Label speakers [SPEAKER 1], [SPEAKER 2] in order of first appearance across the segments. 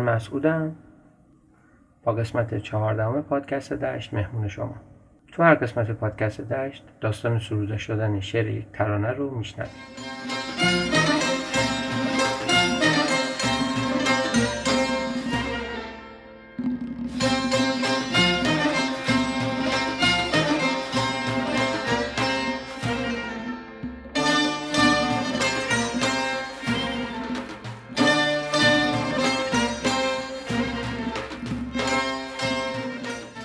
[SPEAKER 1] من مسعودم. با قسمت چهاردهم پادکست دشت مهمون شما. تو هر قسمت پادکست دشت داستان سروده شدن شعر یک ترانه رو میشنوید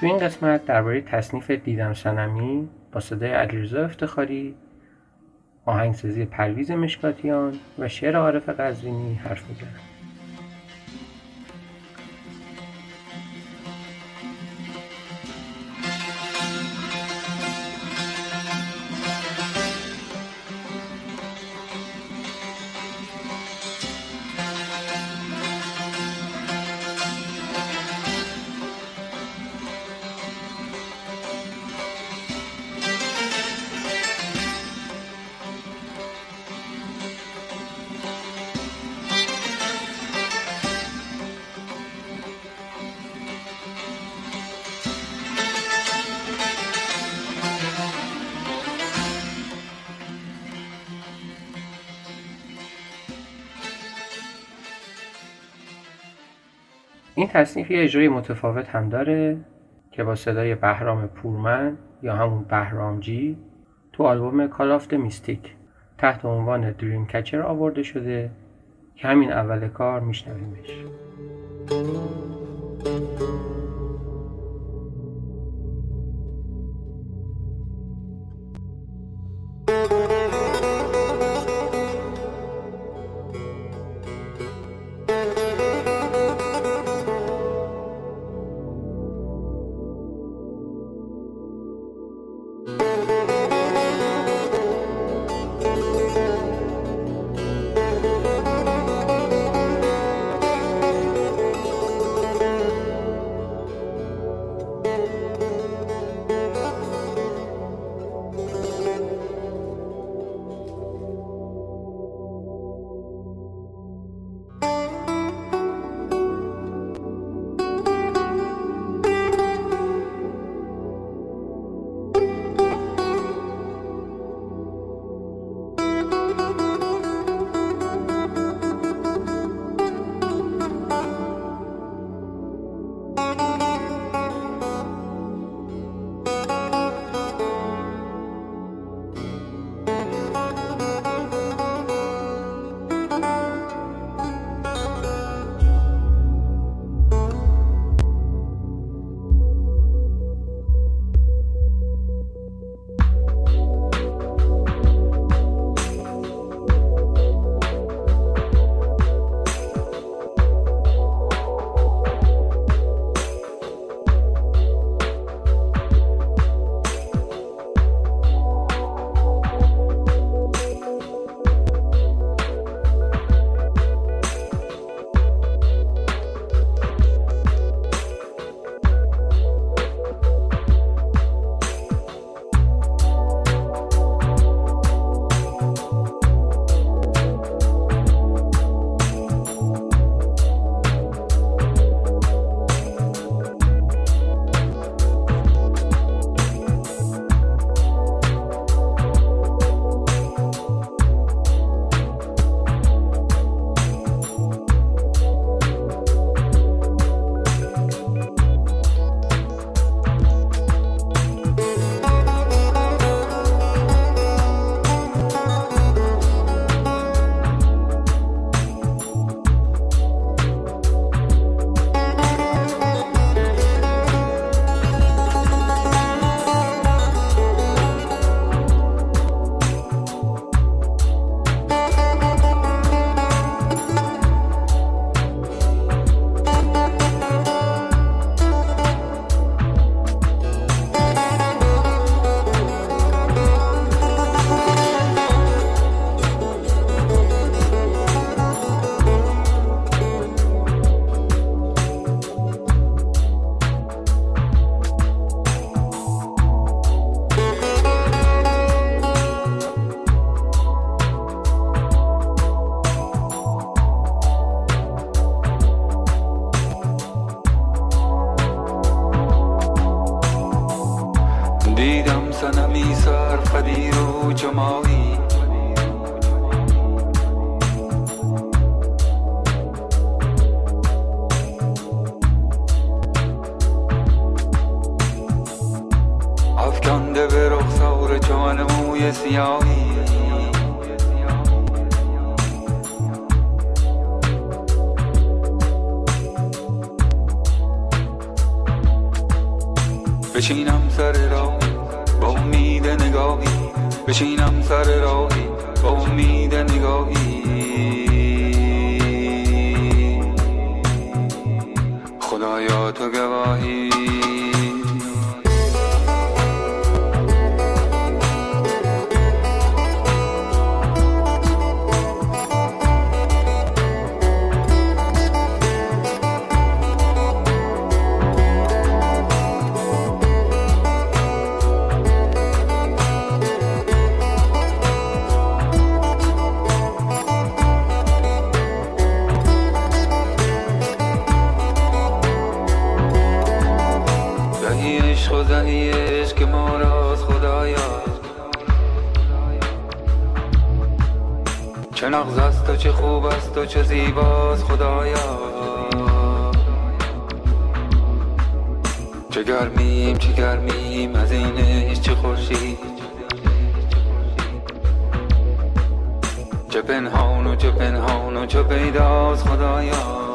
[SPEAKER 1] تو این قسمت درباره تصنیف دیدم سنمی با صدای علیرضا افتخاری آهنگسازی پرویز مشکاتیان و شعر عارف قزوینی حرف می‌زنم. این تصنیف یه اجرای متفاوت هم داره که با صدای بهرام پورمن یا همون بهرامجی تو آلبوم کال آف میستیک تحت عنوان دریم کچر آورده شده که همین اول کار میشنویمش.
[SPEAKER 2] افکنده به رخسار چون موی سیاهی. بشینم سر راهی با امید نگاهی. بشینم سر راهی با امید نگاهی. خدایا تو گواهی. چه خوب است و چه زیباست خدایا. چه گرمیم چه گرمیم از این چه خورشید. چه پنهان و چه پنهان و چه پیداست خدایا.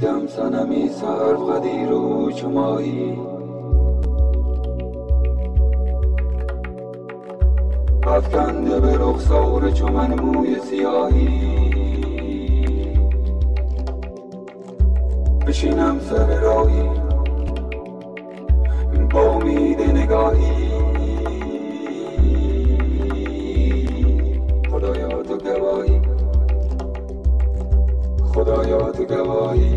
[SPEAKER 2] دیدم سنمی سر قدیر و چمایی افکنده به رخسار چمن موی سیاهی. بشینم سر راهی. با امید نگاهی. خدایا تو گواهی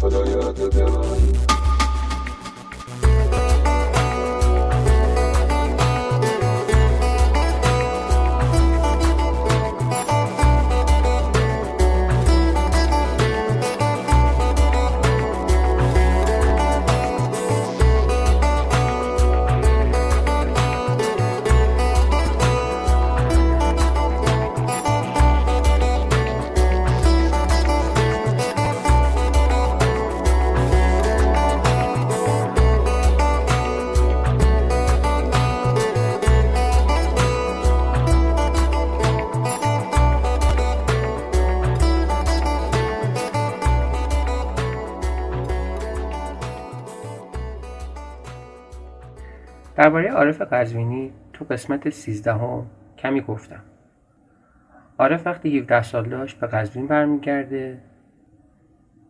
[SPEAKER 2] خدایا تو گواهی
[SPEAKER 1] درباره عارف قزوینی تو قسمت سیزدهم کمی گفتم. عارف وقتی 17 سال داشت به قزوین برمیگرده.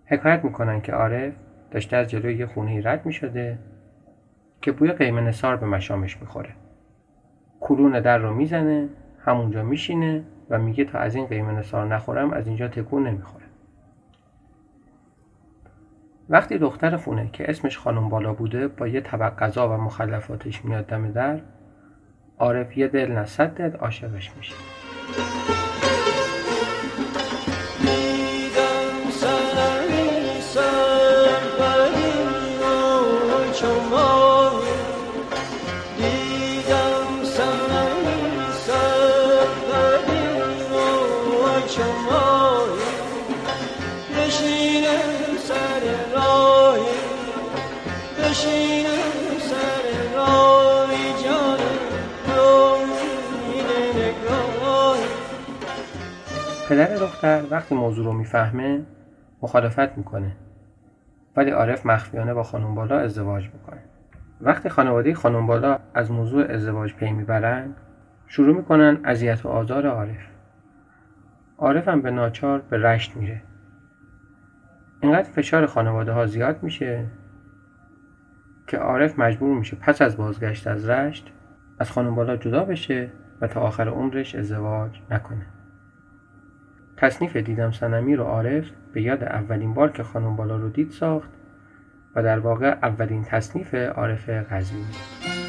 [SPEAKER 1] حکایت می‌کنن که عارف داشته از جلوی یه خونه رد می‌شده که بوی قیمه نسار به مشامش می‌خوره. کلون در رو می‌زنه همونجا میشینه و میگه تا از این قیمه نسار نخورم از اینجا تکون نمی‌خوره. وقتی دختر خونه که اسمش خانم بالا بوده با یه طبق غذا و مخلفاتش میاد دم در عارف یه دل نه صد دل عاشقش میشه. پدر دختر وقتی موضوع رو می‌فهمه مخالفت می‌کنه. ولی عارف مخفیانه با خانم بالا ازدواج می‌کنه. وقتی خانواده خانم بالا از موضوع ازدواج پی می‌برن شروع می‌کنن اذیت و آزار عارف. عارف هم به ناچار به رشت میره. اینقدر فشار خانواده ها زیاد میشه که عارف مجبور میشه پس از بازگشت از رشت از خانم بالا جدا بشه و تا آخر عمرش ازدواج نکنه. تصنیف دیدم سنمی رو عارف به یاد اولین بار که خانم بالا رو دید ساخت و در واقع اولین تصنیف عارف قزوینی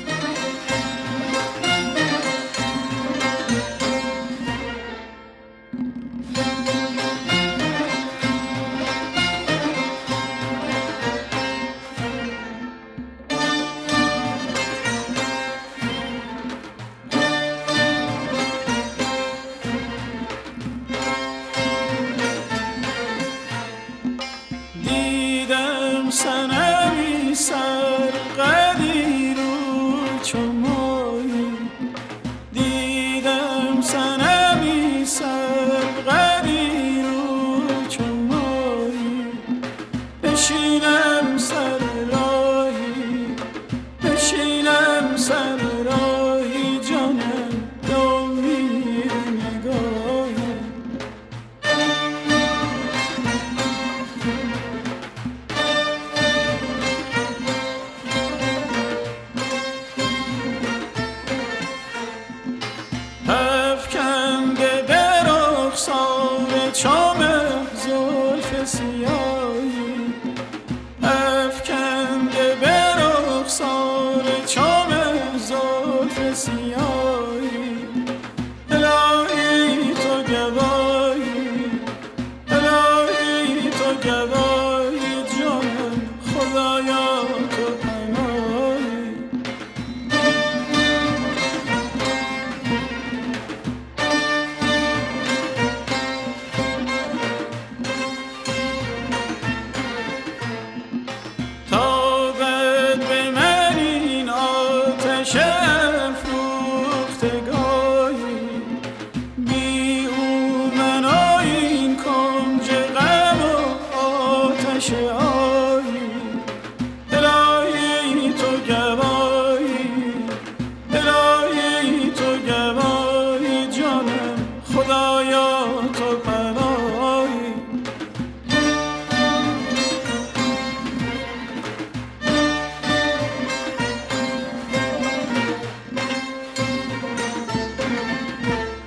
[SPEAKER 3] together.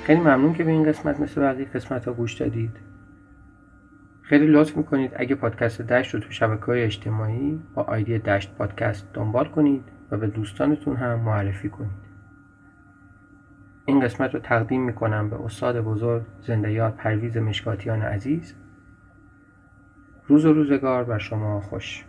[SPEAKER 1] خیلی ممنون که به این قسمت مثل بقیه قسمت ها گوش دادید. خیلی لطف می‌کنید. اگه پادکست دشت رو تو شبکه های اجتماعی با آیدی دشت پادکست دنبال کنید و به دوستانتون هم معرفی کنید. این قسمت رو تقدیم می‌کنم به استاد بزرگ زنده یاد پرویز مشکاتیان عزیز. روز و روزگار بر شما خوش.